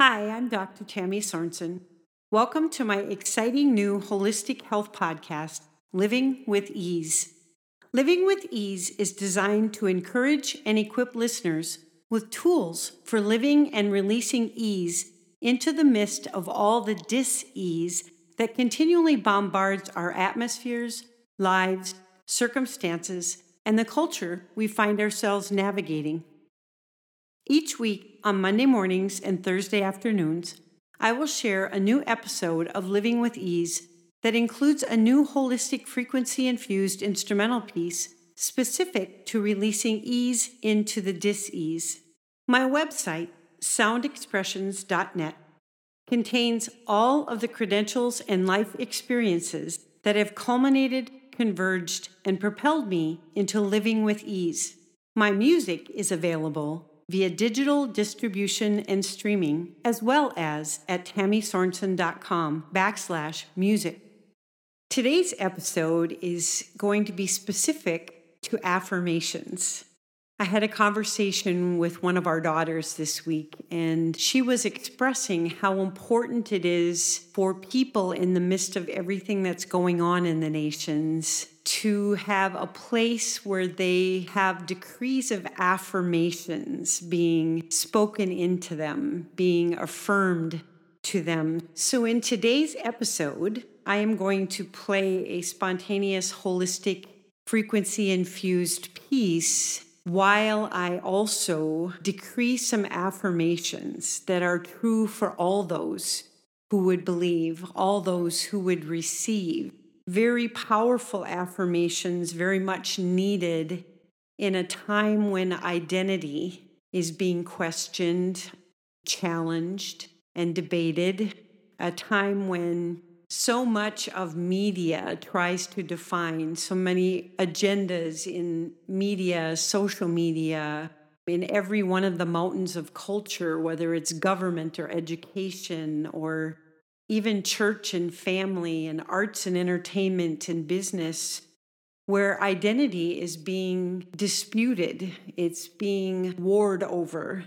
I'm Dr. Tammy Sorensen. Welcome to my exciting new holistic health podcast, Living with Ease. Living with Ease is designed to encourage and equip listeners with tools for living and releasing ease into the midst of all the dis ease that continually bombards our atmospheres, lives, circumstances, and the culture we find ourselves navigating. Each week on Monday mornings and Thursday afternoons, I will share a new episode of Living with Ease that includes a new holistic frequency infused instrumental piece specific to releasing ease into the dis-ease. My website, soundexpressions.net, contains all of the credentials and life experiences that have culminated, converged, and propelled me into living with ease. My music is available via digital distribution and streaming, as well as at tammysorensen.com backslash music. Today's episode is going to be specific to affirmations. I had a conversation with one of our daughters this week, and she was expressing how important it is for people in the midst of everything that's going on in the nations to have a place where they have decrees of affirmations being spoken into them, being affirmed to them. So, in today's episode, I am going to play a spontaneous, holistic, frequency infused piece while I also decree some affirmations that are true for all those who would believe, all those who would receive. Very powerful affirmations, very much needed in a time when identity is being questioned, challenged, and debated, a time when so much of media tries to define so many agendas in media, social media, in every one of the mountains of culture, whether it's government or education or even church and family and arts and entertainment and business, where identity is being disputed, it's being warred over.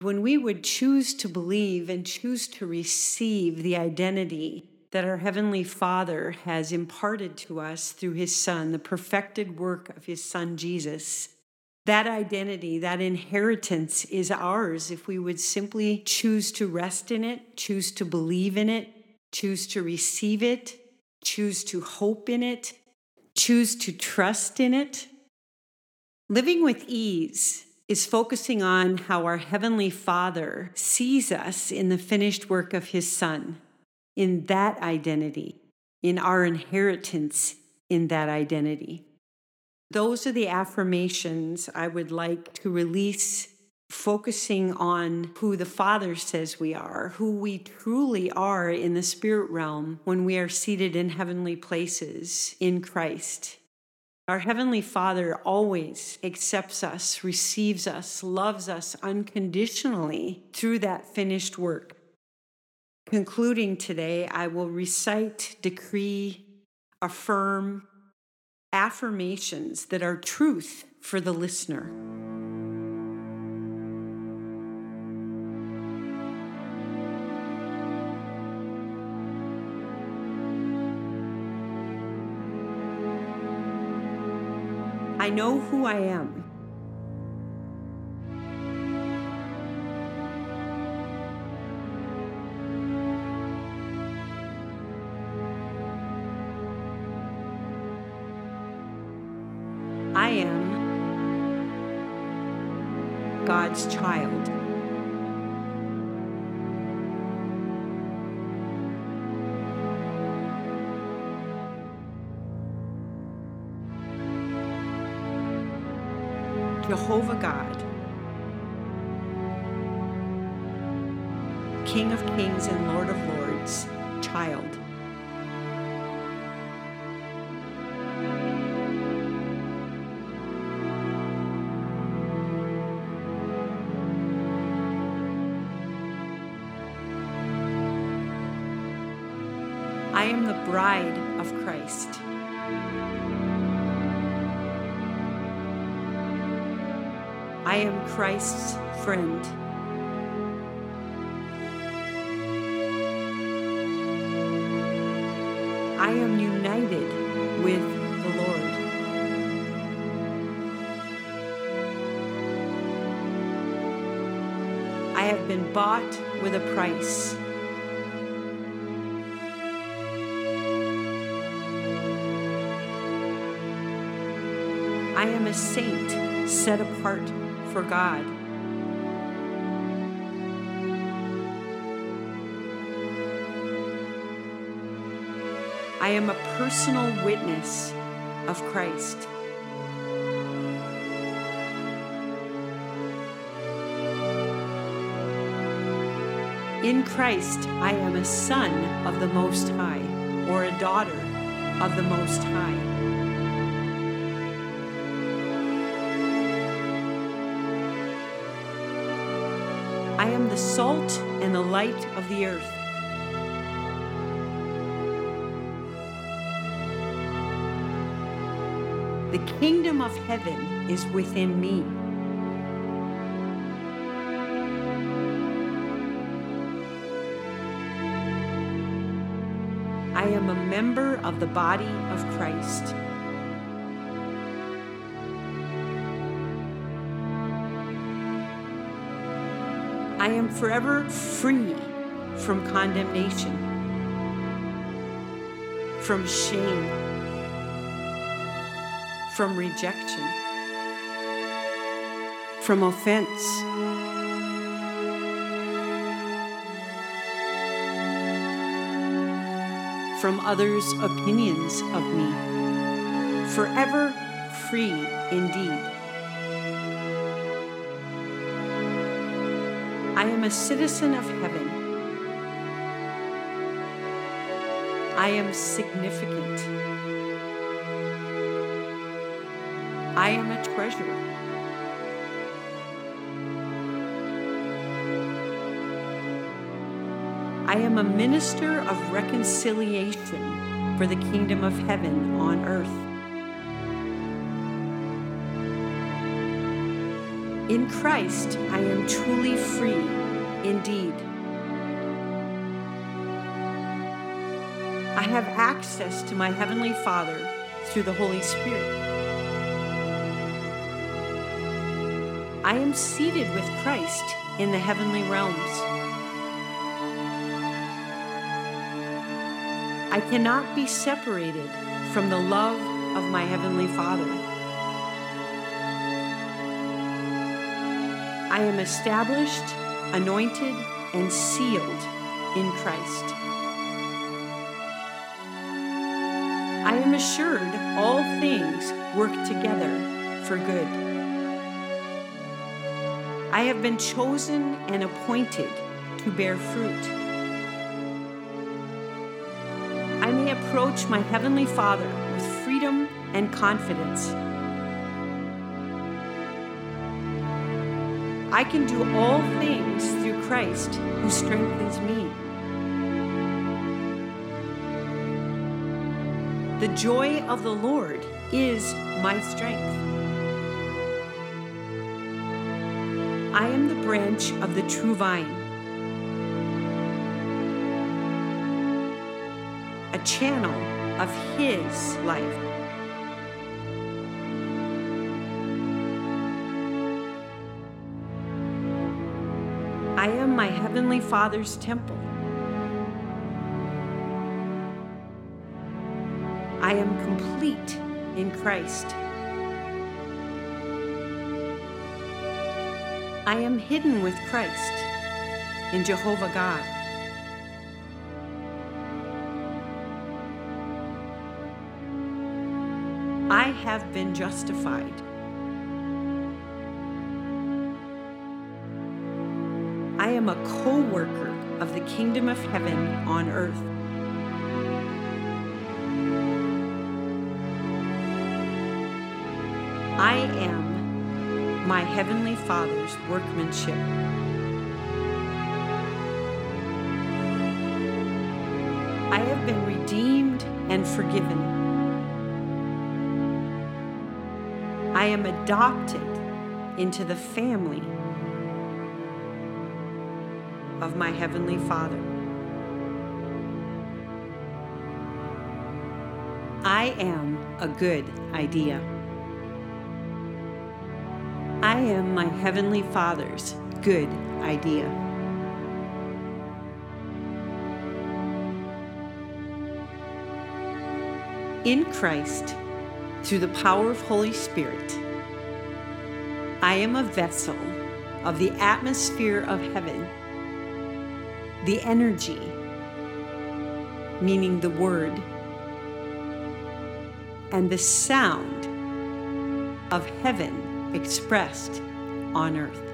When we would choose to believe and choose to receive the identity that our Heavenly Father has imparted to us through His Son, the perfected work of His Son Jesus, that identity, that inheritance is ours if we would simply choose to rest in it, choose to believe in it, choose to receive it, choose to hope in it, choose to trust in it. Living with ease is focusing on how our Heavenly Father sees us in the finished work of His Son, in that identity, in our inheritance in that identity. Those are the affirmations I would like to release focusing on who the Father says we are, who we truly are in the spirit realm when we are seated in heavenly places in Christ. Our Heavenly Father always accepts us, receives us, loves us unconditionally through that finished work. Concluding today, I will recite, decree, affirm affirmations that are truth for the listener. I know who I am. God's child. Jehovah God, King of kings and Lord of lords, child. bride of Christ. I am Christ's friend. I am united with the Lord. I have been bought with a price. A saint set apart for God. I am a personal witness of Christ. In Christ, I am a son of the Most High, or a daughter of the Most High. I am the salt and the light of the earth. The kingdom of heaven is within me. I am a member of the body of Christ. I am forever free from condemnation, from shame, from rejection, from offense. From others' opinions of me. Forever free indeed. Am a citizen of heaven. I am significant. I am a treasure. I am a minister of reconciliation for the kingdom of heaven on earth. In Christ, I am truly free indeed. I have access to my Heavenly Father through the Holy Spirit. I am seated with Christ in the heavenly realms. I cannot be separated from the love of my Heavenly Father. I am established, anointed, and sealed in Christ. I am assured all things work together for good. I have been chosen and appointed to bear fruit. I may approach my Heavenly Father with freedom and confidence. I can do all things through Christ who strengthens me. The joy of the Lord is my strength. I am the branch of the true vine, a channel of His life. Father's temple. I am complete in Christ. I am hidden with Christ in Jehovah God. I have been justified. Am a co worker of the kingdom of heaven on earth. I am my heavenly Father's workmanship. I have been redeemed and forgiven. I am adopted into the family of my Heavenly Father. I am a good idea. I am my Heavenly Father's good idea. In Christ, through the power of Holy Spirit, I am a vessel of the atmosphere of heaven, the energy, meaning the word, and the sound of heaven expressed on earth.